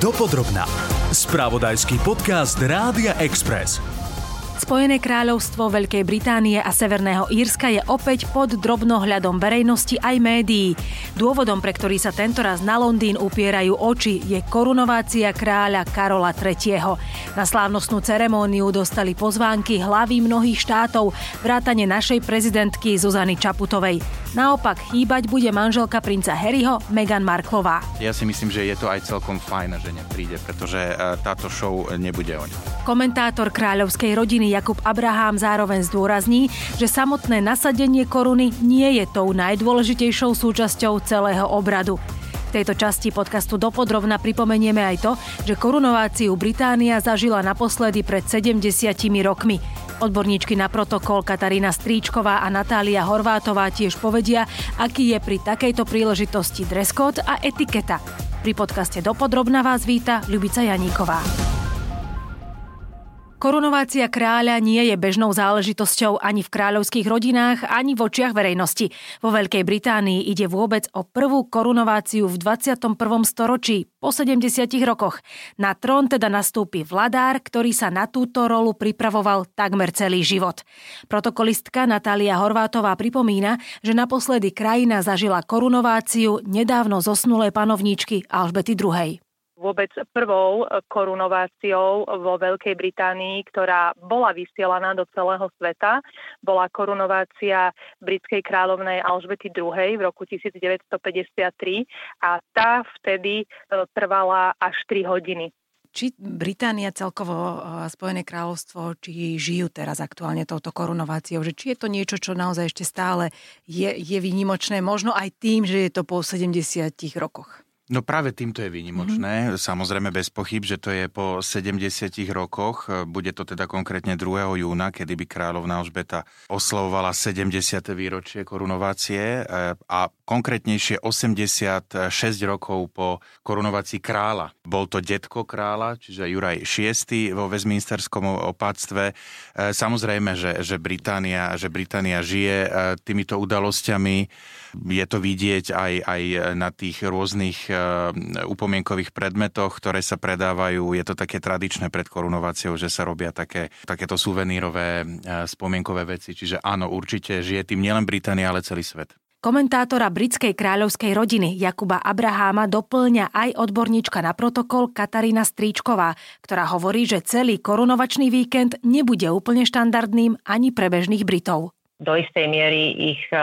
Dopodrobná. Spravodajský podcast Rádia Express. Spojené kráľovstvo Veľkej Británie a Severného Írska je opäť pod drobnohľadom verejnosti aj médií. Dôvodom, pre ktorý sa tentoraz na Londýn upierajú oči, je korunovácia kráľa Karola III. Na slávnostnú ceremóniu dostali pozvánky hlavy mnohých štátov, vrátane našej prezidentky Zuzany Čaputovej. Naopak chýbať bude manželka princa Harryho, Meghan Marklová. Ja si myslím, že je to aj celkom fajn, že nepríde, pretože e, táto show nebude o ňom. Komentátor kráľovskej rodiny Jakub Abraham zároveň zdôrazní, že samotné nasadenie koruny nie je tou najdôležitejšou súčasťou celého obradu. V tejto časti podcastu dopodrobna pripomenieme aj to, že korunováciu Británia zažila naposledy pred 70 rokmi. Odborníčky na protokol Katarína Stríčková a Natália Horvátová tiež povedia, aký je pri takejto príležitosti dress code a etiketa. Pri podcaste Dopodrobna vás víta Ľubica Janíková. Korunovácia kráľa nie je bežnou záležitosťou ani v kráľovských rodinách, ani v očiach verejnosti. Vo Veľkej Británii ide vôbec o prvú korunováciu v 21. storočí, po 70 rokoch. Na trón teda nastúpi vladár, ktorý sa na túto rolu pripravoval takmer celý život. Protokolistka Natália Horvátová pripomína, že naposledy krajina zažila korunováciu nedávno zosnulej panovníčky Alžbety II vôbec prvou korunováciou vo Veľkej Británii, ktorá bola vysielaná do celého sveta. Bola korunovácia britskej kráľovnej Alžbety II v roku 1953 a tá vtedy e, trvala až 3 hodiny. Či Británia celkovo a Spojené kráľovstvo, či žijú teraz aktuálne touto korunováciou, že či je to niečo, čo naozaj ešte stále je, je výnimočné, možno aj tým, že je to po 70 rokoch? No práve týmto je výnimočné. Mm-hmm. Samozrejme bez pochyb, že to je po 70 rokoch. Bude to teda konkrétne 2. júna, kedy by kráľovná Alžbeta oslavovala 70. výročie korunovácie e, a konkrétnejšie 86 rokov po korunovácii kráľa. Bol to detko kráľa, čiže Juraj VI vo Westminsterskom opáctve. E, samozrejme, že, že, Británia, že Británia žije e, týmito udalosťami. Je to vidieť aj, aj na tých rôznych upomienkových predmetoch, ktoré sa predávajú. Je to také tradičné pred korunováciou, že sa robia také, takéto suvenírové spomienkové veci. Čiže áno, určite žije tým nielen Británia, ale celý svet. Komentátora britskej kráľovskej rodiny Jakuba Abraháma doplňa aj odborníčka na protokol Katarína Stríčková, ktorá hovorí, že celý korunovačný víkend nebude úplne štandardným ani pre bežných Britov do istej miery ich e,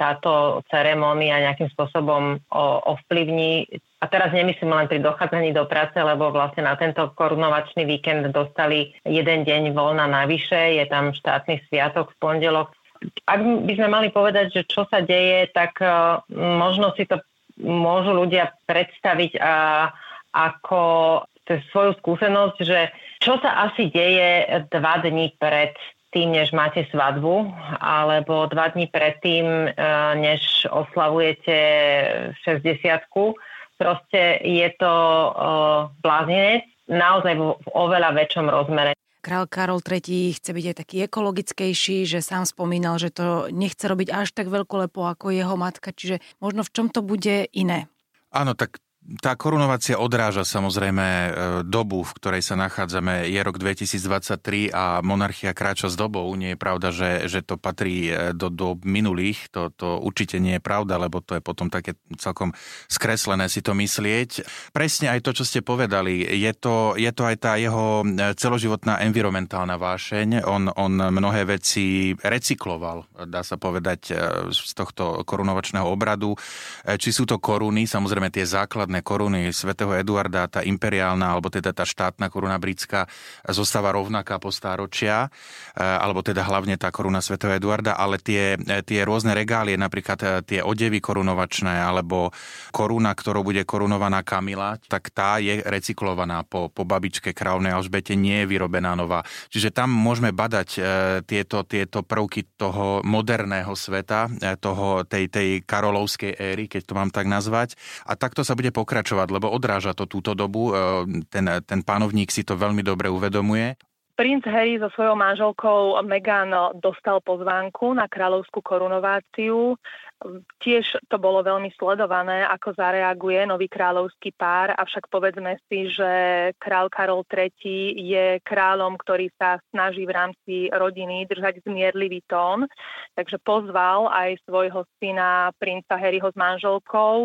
táto ceremónia nejakým spôsobom ovplyvní. A teraz nemyslím len pri dochádzaní do práce, lebo vlastne na tento korunovačný víkend dostali jeden deň voľna navyše, je tam štátny sviatok v pondelok, ak by sme mali povedať, že čo sa deje, tak uh, možno si to môžu ľudia predstaviť a, ako svoju skúsenosť, že čo sa asi deje dva dní pred tým, než máte svadbu, alebo dva dní predtým, uh, než oslavujete 60 Proste je to uh, blázinec naozaj v, v oveľa väčšom rozmere. Král Karol III chce byť aj taký ekologickejší, že sám spomínal, že to nechce robiť až tak veľkolepo ako jeho matka, čiže možno v čom to bude iné. Áno, tak tá korunovácia odráža samozrejme e, dobu, v ktorej sa nachádzame. Je rok 2023 a monarchia kráča s dobou. Nie je pravda, že, že to patrí e, do, do minulých. To, to určite nie je pravda, lebo to je potom také celkom skreslené si to myslieť. Presne aj to, čo ste povedali, je to, je to aj tá jeho e, celoživotná environmentálna vášeň. On, on mnohé veci recykloval, dá sa povedať, z tohto korunovačného obradu. Či sú to koruny, samozrejme tie základné koruny svätého Eduarda, tá imperiálna, alebo teda tá štátna koruna britská zostáva rovnaká po stáročia, e, alebo teda hlavne tá koruna svätého Eduarda, ale tie, e, tie rôzne regálie, napríklad e, tie odevy korunovačné, alebo koruna, ktorou bude korunovaná Kamila, tak tá je recyklovaná po, po babičke kráľovnej Alžbete, nie je vyrobená nová. Čiže tam môžeme badať tieto, tieto prvky toho moderného sveta, toho, tej, tej karolovskej éry, keď to mám tak nazvať. A takto sa bude pokračovať lebo odráža to túto dobu. E, ten, ten pánovník si to veľmi dobre uvedomuje. Princ Harry so svojou manželkou Meghan dostal pozvánku na kráľovskú korunováciu. Tiež to bolo veľmi sledované, ako zareaguje nový kráľovský pár, avšak povedzme si, že král Karol III je kráľom, ktorý sa snaží v rámci rodiny držať zmierlivý tón, takže pozval aj svojho syna princa Harryho s manželkou.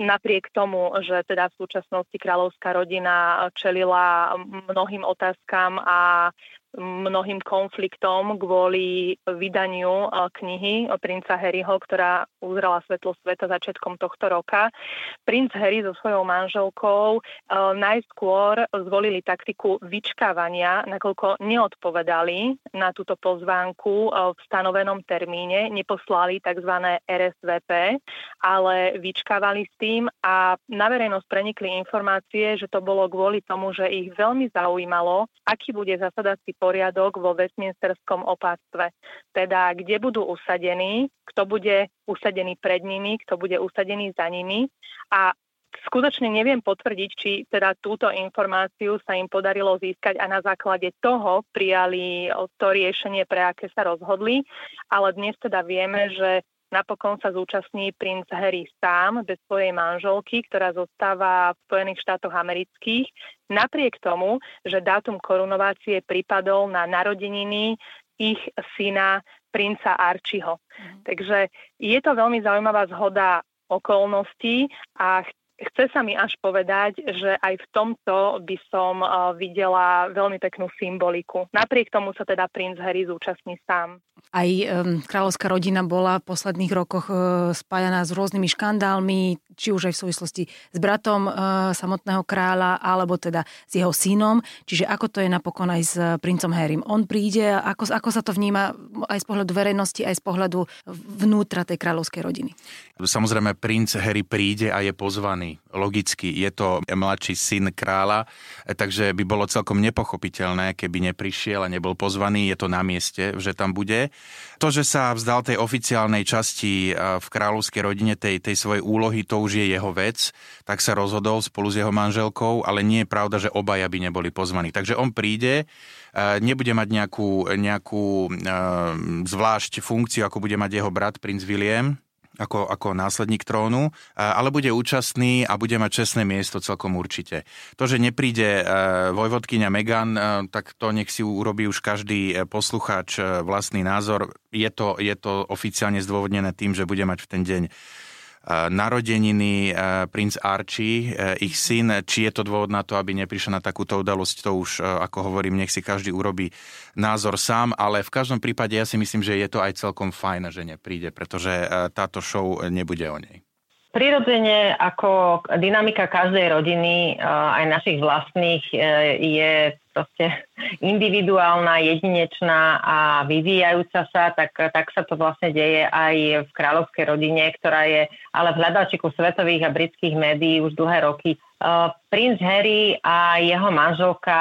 Napriek tomu, že teda v súčasnosti kráľovská rodina čelila mnohým otázkam a mnohým konfliktom kvôli vydaniu knihy princa Harryho, ktorá uzrela svetlo sveta začiatkom tohto roka. Princ Harry so svojou manželkou najskôr zvolili taktiku vyčkávania, nakoľko neodpovedali na túto pozvánku v stanovenom termíne, neposlali tzv. RSVP, ale vyčkávali s tým a na verejnosť prenikli informácie, že to bolo kvôli tomu, že ich veľmi zaujímalo, aký bude zasadací poriadok vo Westminsterskom opáctve. Teda, kde budú usadení, kto bude usadený pred nimi, kto bude usadený za nimi a skutočne neviem potvrdiť, či teda túto informáciu sa im podarilo získať a na základe toho prijali to riešenie, pre aké sa rozhodli, ale dnes teda vieme, že Napokon sa zúčastní princ Harry sám, bez svojej manželky, ktorá zostáva v Spojených štátoch amerických, napriek tomu, že dátum korunovácie pripadol na narodeniny ich syna princa Archieho. Mm. Takže je to veľmi zaujímavá zhoda okolností a chce sa mi až povedať, že aj v tomto by som videla veľmi peknú symboliku. Napriek tomu sa teda princ Harry zúčastní sám. Aj um, kráľovská rodina bola v posledných rokoch uh, spájaná s rôznymi škandálmi, či už aj v súvislosti s bratom uh, samotného kráľa, alebo teda s jeho synom. Čiže ako to je napokon aj s princom Harrym? On príde, ako, ako sa to vníma aj z pohľadu verejnosti, aj z pohľadu vnútra tej kráľovskej rodiny? Samozrejme, princ Harry príde a je pozvaný. Logicky, je to mladší syn kráľa, takže by bolo celkom nepochopiteľné, keby neprišiel a nebol pozvaný. Je to na mieste, že tam bude. To, že sa vzdal tej oficiálnej časti v kráľovskej rodine, tej, tej svojej úlohy, to už je jeho vec, tak sa rozhodol spolu s jeho manželkou, ale nie je pravda, že obaja by neboli pozvaní. Takže on príde, nebude mať nejakú, nejakú zvlášť funkciu, ako bude mať jeho brat, princ William, ako, ako následník trónu, ale bude účastný a bude mať čestné miesto celkom určite. To, že nepríde vojvodkyňa Megan, tak to nech si urobí už každý e, poslucháč e, vlastný názor. Je to, je to oficiálne zdôvodnené tým, že bude mať v ten deň narodeniny princ Archie, ich syn. Či je to dôvod na to, aby neprišiel na takúto udalosť, to už, ako hovorím, nech si každý urobí názor sám, ale v každom prípade ja si myslím, že je to aj celkom fajn, že nepríde, pretože táto show nebude o nej. Prirodzene ako dynamika každej rodiny, aj našich vlastných, e, je proste individuálna, jedinečná a vyvíjajúca sa, tak, tak sa to vlastne deje aj v kráľovskej rodine, ktorá je ale v hľadačiku svetových a britských médií už dlhé roky. Princ Harry a jeho manželka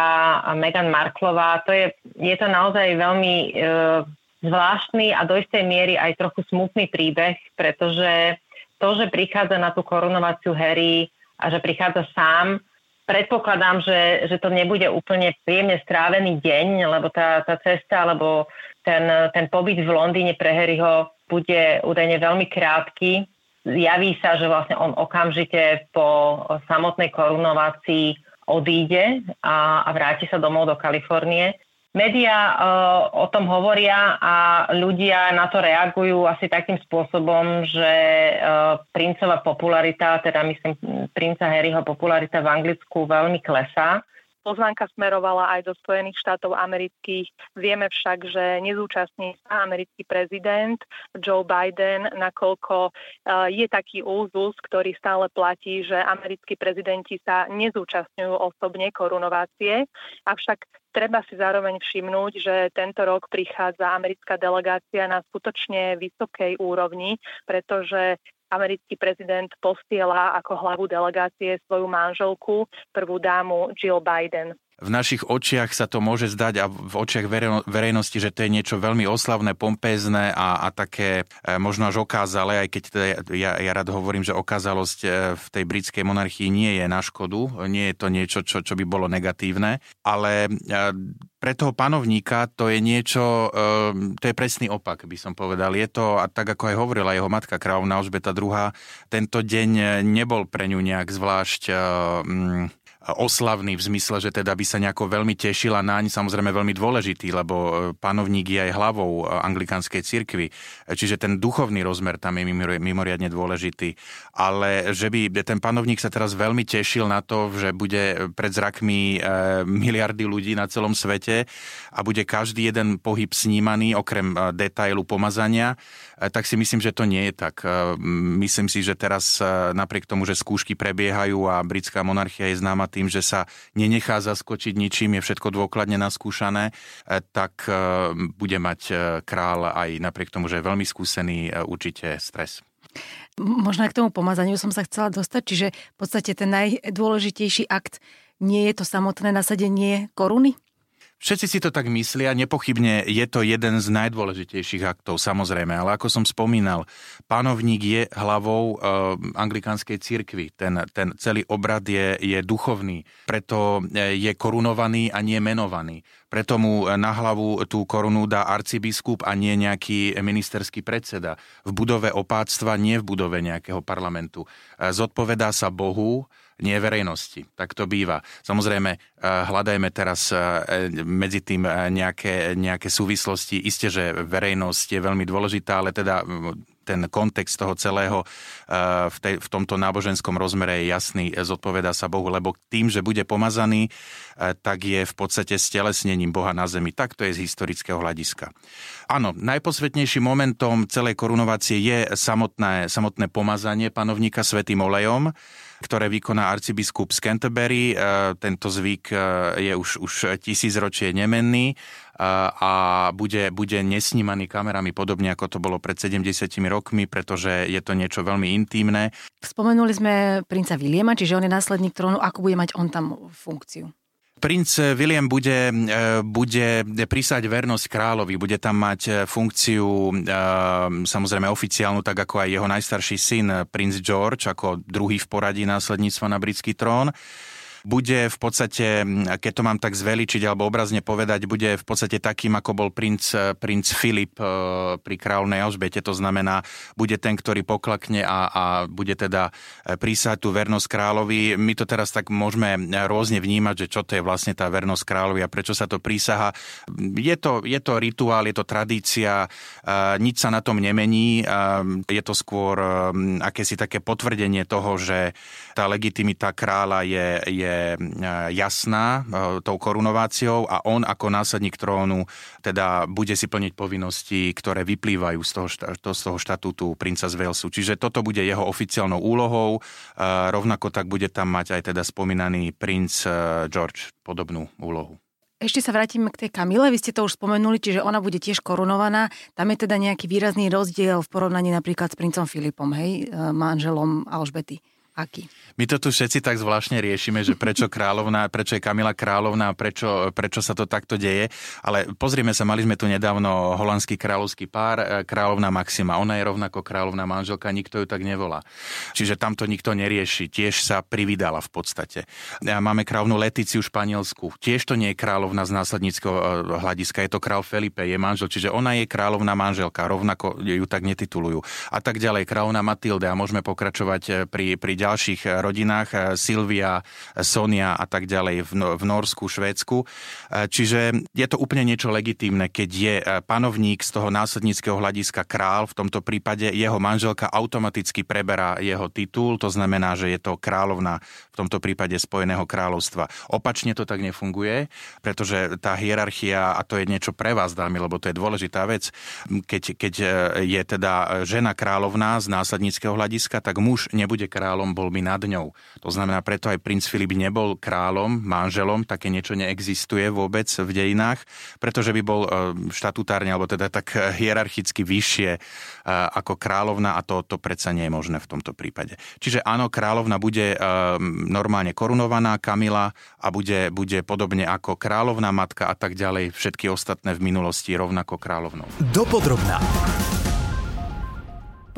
Meghan Marklová, to je, je to naozaj veľmi zvláštny a do istej miery aj trochu smutný príbeh, pretože to, že prichádza na tú korunovaciu Harry a že prichádza sám, predpokladám, že, že to nebude úplne príjemne strávený deň, lebo tá, tá cesta, alebo ten, ten pobyt v Londýne pre Harryho bude údajne veľmi krátky. Javí sa, že vlastne on okamžite po samotnej korunovácii odíde a, a vráti sa domov do Kalifornie. Média uh, o tom hovoria a ľudia na to reagujú asi takým spôsobom, že uh, princová popularita, teda myslím princa Harryho popularita v Anglicku veľmi klesá. Pozvánka smerovala aj do Spojených štátov amerických. Vieme však, že nezúčastní sa americký prezident Joe Biden, nakoľko je taký úzus, ktorý stále platí, že americkí prezidenti sa nezúčastňujú osobne korunovácie. Avšak Treba si zároveň všimnúť, že tento rok prichádza americká delegácia na skutočne vysokej úrovni, pretože americký prezident postiela ako hlavu delegácie svoju manželku, prvú dámu Jill Biden. V našich očiach sa to môže zdať a v očiach verejnosti, že to je niečo veľmi oslavné, pompézne a, a také e, možno až okázale, aj keď teda ja, ja rád hovorím, že okázalosť e, v tej britskej monarchii nie je na škodu, nie je to niečo, čo, čo by bolo negatívne, ale e, pre toho panovníka to je niečo, to je presný opak, by som povedal. Je to, a tak ako aj hovorila jeho matka kráľovna Alžbeta II, tento deň nebol pre ňu nejak zvlášť oslavný v zmysle, že teda by sa nejako veľmi tešila naň, samozrejme veľmi dôležitý, lebo e, panovník je aj hlavou e, anglikánskej cirkvi, čiže ten duchovný rozmer tam je mimoriadne dôležitý. Ale že by ten panovník sa teraz veľmi tešil na to, že bude pred zrakmi e, miliardy ľudí na celom svete a bude každý jeden pohyb snímaný, okrem detailu pomazania, tak si myslím, že to nie je tak. Myslím si, že teraz napriek tomu, že skúšky prebiehajú a britská monarchia je známa tým, že sa nenechá zaskočiť ničím, je všetko dôkladne naskúšané, e, tak e, bude mať e, král aj napriek tomu, že je veľmi skúsený, určite stres. Možno aj k tomu pomazaniu som sa chcela dostať, čiže v podstate ten najdôležitejší akt nie je to samotné nasadenie koruny? Všetci si to tak myslia, nepochybne je to jeden z najdôležitejších aktov, samozrejme, ale ako som spomínal, pánovník je hlavou e, anglikánskej cirkvi. Ten, ten celý obrad je, je duchovný, preto eh, je korunovaný a nie menovaný. Preto mu na hlavu tú korunu dá arcibiskup a nie nejaký ministerský predseda. V budove opáctva, nie v budove nejakého parlamentu. Zodpovedá sa Bohu, nie verejnosti. Tak to býva. Samozrejme, eh, hľadajme teraz eh, medzi tým eh, nejaké, nejaké súvislosti. Isté, že verejnosť je veľmi dôležitá, ale teda ten kontext toho celého v, tej, v tomto náboženskom rozmere je jasný, zodpoveda sa Bohu, lebo tým, že bude pomazaný, tak je v podstate stelesnením Boha na zemi. Tak to je z historického hľadiska. Áno, najposvetnejším momentom celej korunovácie je samotné, samotné pomazanie panovníka svetým olejom ktoré vykoná arcibiskup z Canterbury. E, tento zvyk e, je už, už tisícročie nemenný e, a bude, bude nesnímaný kamerami podobne ako to bolo pred 70 rokmi, pretože je to niečo veľmi intimné. Spomenuli sme princa Williama, čiže on je následník trónu. Ako bude mať on tam funkciu? Princ William bude, e, bude prísať vernosť kráľovi, bude tam mať e, funkciu e, samozrejme oficiálnu, tak ako aj jeho najstarší syn, princ George, ako druhý v poradí následníctva na britský trón bude v podstate, keď to mám tak zveličiť alebo obrazne povedať, bude v podstate takým, ako bol princ, princ Filip e, pri kráľnej Alžbete. To znamená, bude ten, ktorý poklakne a, a bude teda e, prísať tú vernosť kráľovi. My to teraz tak môžeme rôzne vnímať, že čo to je vlastne tá vernosť kráľovi a prečo sa to prísaha. Je to, je to rituál, je to tradícia, e, nič sa na tom nemení. Je to skôr akési také potvrdenie toho, že tá legitimita kráľa je, je je e, jasná e, tou korunováciou a on ako následník trónu teda bude si plniť povinnosti, ktoré vyplývajú z toho, z toho štatútu princa z Walesu. Čiže toto bude jeho oficiálnou úlohou. E, rovnako tak bude tam mať aj teda spomínaný princ George podobnú úlohu. Ešte sa vrátime k tej Kamile, vy ste to už spomenuli, čiže ona bude tiež korunovaná. Tam je teda nejaký výrazný rozdiel v porovnaní napríklad s princom Filipom, hej, manželom Alžbety. Aký? My to tu všetci tak zvláštne riešime, že prečo kráľovná, prečo je Kamila kráľovná, prečo, prečo sa to takto deje. Ale pozrime sa, mali sme tu nedávno holandský kráľovský pár, e, kráľovná Maxima. Ona je rovnako kráľovná manželka, nikto ju tak nevolá. Čiže tamto nikto nerieši. Tiež sa privídala v podstate. Máme kráľovnú Leticiu Španielsku. Tiež to nie je kráľovná z následníckého e, hľadiska. Je to král Felipe, je manžel. Čiže ona je kráľovná manželka. Rovnako ju tak netitulujú. A tak ďalej. Kráľovná Matilde a môžeme pokračovať e, pri, pri ďalších rodinách, eh, Silvia, Sonia a tak ďalej v, Norsku, Švédsku. Eh, čiže je to úplne niečo legitímne, keď je eh, panovník z toho následníckého hľadiska král, v tomto prípade jeho manželka automaticky preberá jeho titul, to znamená, že je to kráľovna v tomto prípade Spojeného kráľovstva. Opačne to tak nefunguje, pretože tá hierarchia, a to je niečo pre vás, dámy, lebo to je dôležitá vec, keď, keď je teda žena kráľovná z následníckého hľadiska, tak muž nebude kráľom, bol by nad ňou. To znamená, preto aj princ Filip nebol kráľom, manželom, také niečo neexistuje vôbec v dejinách, pretože by bol štatutárne, alebo teda tak hierarchicky vyššie ako kráľovna a to, to predsa nie je možné v tomto prípade. Čiže áno, kráľovna bude normálne korunovaná, Kamila, a bude, bude podobne ako kráľovná matka a tak ďalej, všetky ostatné v minulosti rovnako kráľovnou. Dopodrobná.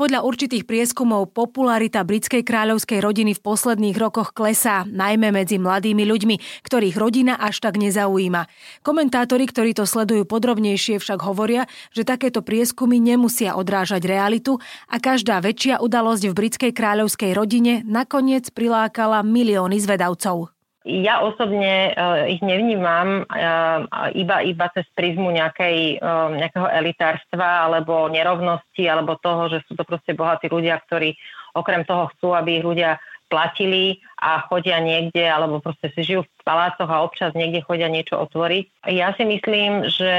Podľa určitých prieskumov popularita britskej kráľovskej rodiny v posledných rokoch klesá, najmä medzi mladými ľuďmi, ktorých rodina až tak nezaujíma. Komentátori, ktorí to sledujú podrobnejšie, však hovoria, že takéto prieskumy nemusia odrážať realitu a každá väčšia udalosť v britskej kráľovskej rodine nakoniec prilákala milióny zvedavcov. Ja osobne uh, ich nevnímam uh, iba, iba cez prízmu nejakej, uh, nejakého elitárstva alebo nerovnosti alebo toho, že sú to proste bohatí ľudia, ktorí okrem toho chcú, aby ich ľudia platili a chodia niekde, alebo proste si žijú v palácoch a občas niekde chodia niečo otvoriť. Ja si myslím, že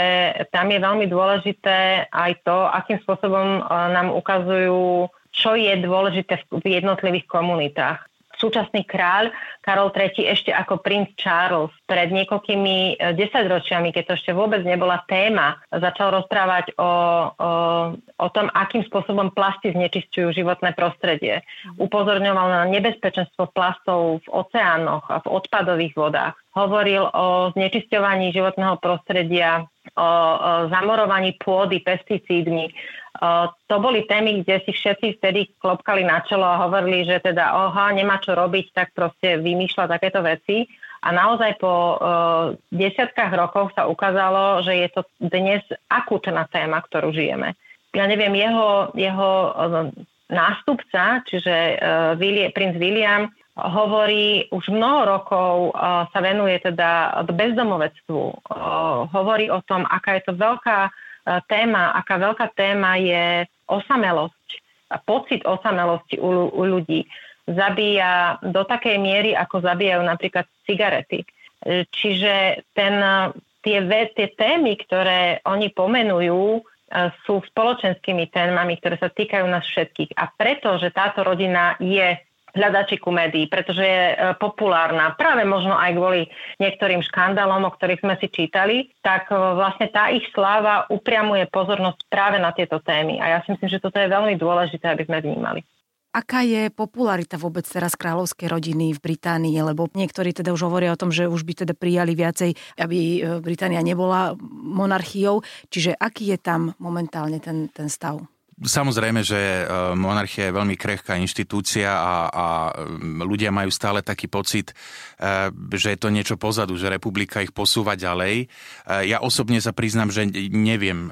tam je veľmi dôležité aj to, akým spôsobom nám ukazujú, čo je dôležité v jednotlivých komunitách súčasný kráľ Karol III ešte ako princ Charles pred niekoľkými e, desaťročiami, keď to ešte vôbec nebola téma, začal rozprávať o, o, o tom, akým spôsobom plasty znečisťujú životné prostredie. Upozorňoval na nebezpečenstvo plastov v oceánoch a v odpadových vodách. Hovoril o znečisťovaní životného prostredia, o, o zamorovaní pôdy pesticídmi, to boli témy, kde si všetci vtedy klopkali na čelo a hovorili, že teda oha, nemá čo robiť, tak proste vymýšľa takéto veci. A naozaj po uh, desiatkách rokov sa ukázalo, že je to dnes akútna téma, ktorú žijeme. Ja neviem, jeho, jeho uh, nástupca, čiže uh, William, princ William, hovorí, už mnoho rokov uh, sa venuje teda bezdomovectvu. Uh, hovorí o tom, aká je to veľká E, téma, aká veľká téma je osamelosť a pocit osamelosti u, u ľudí. Zabíja do takej miery, ako zabíjajú napríklad cigarety. E, čiže ten, tie, tie témy, ktoré oni pomenujú, e, sú spoločenskými témami, ktoré sa týkajú nás všetkých. A preto, že táto rodina je hľadačiku médií, pretože je e, populárna práve možno aj kvôli niektorým škandálom, o ktorých sme si čítali, tak e, vlastne tá ich sláva upriamuje pozornosť práve na tieto témy. A ja si myslím, že toto je veľmi dôležité, aby sme vnímali. Aká je popularita vôbec teraz kráľovskej rodiny v Británii? Lebo niektorí teda už hovoria o tom, že už by teda prijali viacej, aby e, Británia nebola monarchiou. Čiže aký je tam momentálne ten, ten stav? Samozrejme, že e, monarchia je veľmi krehká inštitúcia a, a ľudia majú stále taký pocit, e, že je to niečo pozadu, že republika ich posúva ďalej. E, ja osobne sa priznám, že neviem,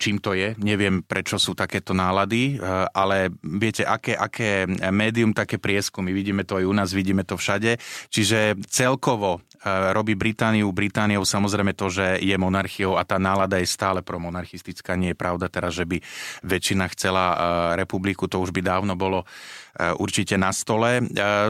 čím to je, neviem, prečo sú takéto nálady, ale viete, aké, aké médium, také prieskumy, vidíme to aj u nás, vidíme to všade. Čiže celkovo robí Britániu Britániou samozrejme to, že je monarchiou a tá nálada je stále promonarchistická. Nie je pravda teraz, že by väčšina chcela e, republiku, to už by dávno bolo e, určite na stole. E,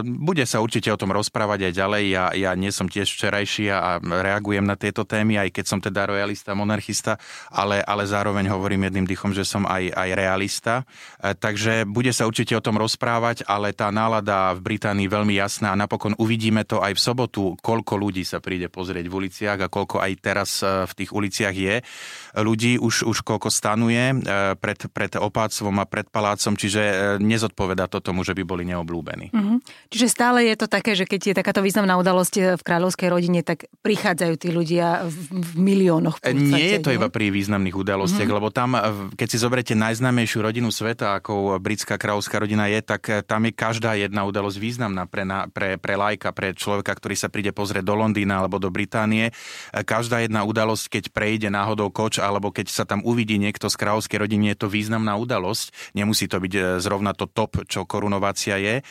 bude sa určite o tom rozprávať aj ďalej. Ja, ja nie som tiež včerajší a reagujem na tieto témy, aj keď som teda royalista, monarchista, ale, ale zároveň hovorím jedným dychom, že som aj, aj realista. Takže bude sa určite o tom rozprávať, ale tá nálada v Británii veľmi jasná a napokon uvidíme to aj v sobotu, koľko ľudí sa príde pozrieť v uliciach a koľko aj teraz v tých uliciach je. Ľudí už, už koľko stanuje pred, pred opáctvom a pred palácom, čiže e, nezodpoveda to tomu, že by boli neoblúbení. Mm-hmm. Čiže stále je to také, že keď je takáto významná udalosť e, v kráľovskej rodine, tak prichádzajú tí ľudia v, v miliónoch. V podstate, nie je to nie? iba pri významných udalostiach, mm-hmm. lebo tam, e, keď si zoberiete najznámejšiu rodinu sveta, ako britská kráľovská rodina je, tak tam je každá jedna udalosť významná pre, na, pre, pre lajka, pre človeka, ktorý sa príde pozrieť do Londýna alebo do Británie. Každá jedna udalosť, keď prejde náhodou koč, alebo keď sa tam uvidí niekto z kráľovskej rodine je to významná udalosť. Nemusí to byť e, zrovna to top, čo korunovácia je.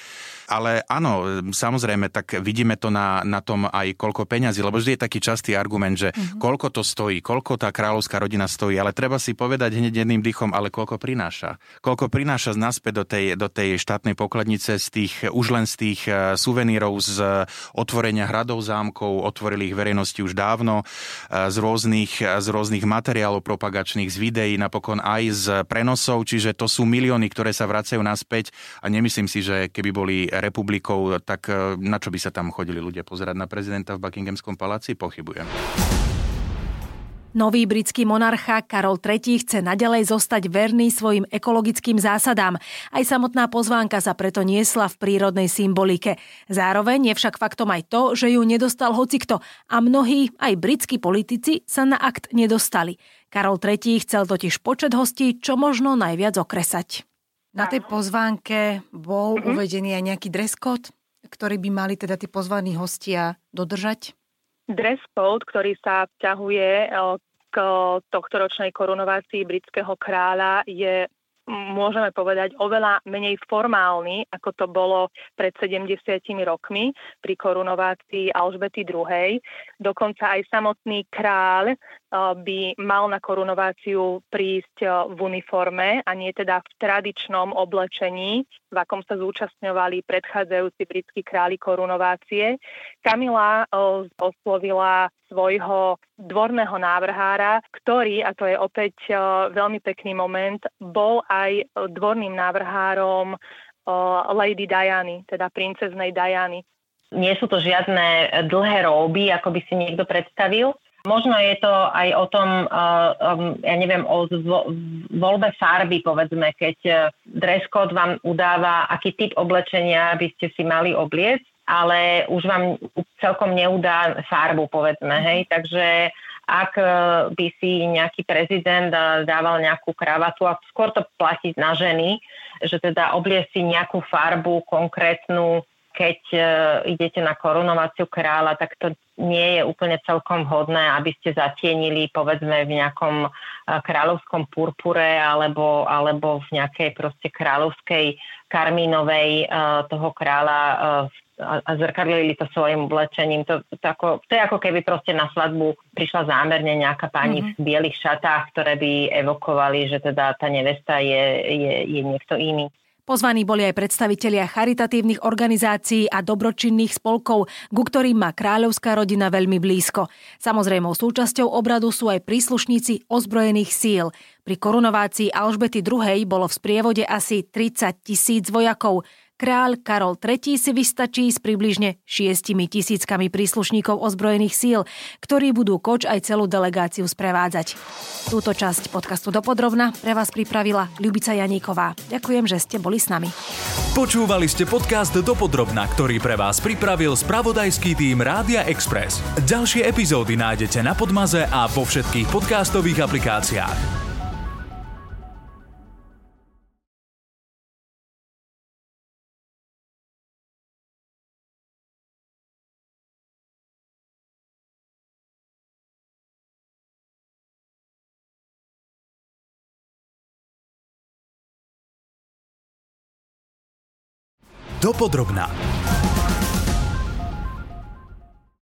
Ale áno, samozrejme, tak vidíme to na, na tom aj koľko peňazí, lebo vždy je taký častý argument, že mm-hmm. koľko to stojí, koľko tá kráľovská rodina stojí, ale treba si povedať hneď jedným dýchom, ale koľko prináša. Koľko prináša naspäť do tej, do tej štátnej pokladnice z tých, už len z tých e, suvenírov z otvorenia hradov zámkov, zámkov, otvorili ich verejnosti už dávno z rôznych, z rôznych materiálov propagačných, z videí, napokon aj z prenosov, čiže to sú milióny, ktoré sa vracajú naspäť a nemyslím si, že keby boli republikou, tak na čo by sa tam chodili ľudia pozerať na prezidenta v Buckinghamskom paláci? Pochybujem. Nový britský monarcha Karol III chce nadalej zostať verný svojim ekologickým zásadám. Aj samotná pozvánka sa preto niesla v prírodnej symbolike. Zároveň je však faktom aj to, že ju nedostal hocikto a mnohí, aj britskí politici, sa na akt nedostali. Karol III chcel totiž počet hostí čo možno najviac okresať. Na tej pozvánke bol mm-hmm. uvedený aj nejaký dress code, ktorý by mali teda tí pozvaní hostia dodržať? Dress code, ktorý sa vzťahuje eh, k tohtoročnej korunovácii britského kráľa, je môžeme povedať, oveľa menej formálny, ako to bolo pred 70 rokmi pri korunovácii Alžbety II. Dokonca aj samotný kráľ by mal na korunováciu prísť v uniforme a nie teda v tradičnom oblečení, v akom sa zúčastňovali predchádzajúci britskí králi korunovácie. Kamila oslovila svojho dvorného návrhára, ktorý, a to je opäť veľmi pekný moment, bol aj dvorným návrhárom Lady Diany, teda princeznej Diany. Nie sú to žiadne dlhé róby, ako by si niekto predstavil. Možno je to aj o tom, um, ja neviem, o voľbe farby, povedzme, keď dress code vám udáva, aký typ oblečenia by ste si mali obliecť, ale už vám celkom neudá farbu, povedzme, hej. Takže ak by si nejaký prezident dával nejakú kravatu a skôr to platí na ženy, že teda oblie si nejakú farbu konkrétnu, keď uh, idete na korunováciu kráľa, tak to nie je úplne celkom vhodné, aby ste zatienili povedzme v nejakom uh, kráľovskom purpure alebo, alebo v nejakej proste kráľovskej karmínovej uh, toho kráľa a zrkadlili to svojim oblečením. To, to, ako, to je ako keby proste na svadbu prišla zámerne nejaká pani mm-hmm. v bielých šatách, ktoré by evokovali, že teda tá nevesta je, je, je niekto iný. Pozvaní boli aj predstavitelia charitatívnych organizácií a dobročinných spolkov, ku ktorým má kráľovská rodina veľmi blízko. Samozrejmou súčasťou obradu sú aj príslušníci ozbrojených síl. Pri korunovácii Alžbety II bolo v sprievode asi 30 tisíc vojakov. Kráľ Karol III si vystačí s približne 6 tisíckami príslušníkov ozbrojených síl, ktorí budú koč aj celú delegáciu sprevádzať. Túto časť podcastu Dopodrobna pre vás pripravila Ľubica Janíková. Ďakujem, že ste boli s nami. Počúvali ste podcast Dopodrobna, ktorý pre vás pripravil spravodajský tým Rádia Express. Ďalšie epizódy nájdete na Podmaze a vo všetkých podcastových aplikáciách. Dopodrobná.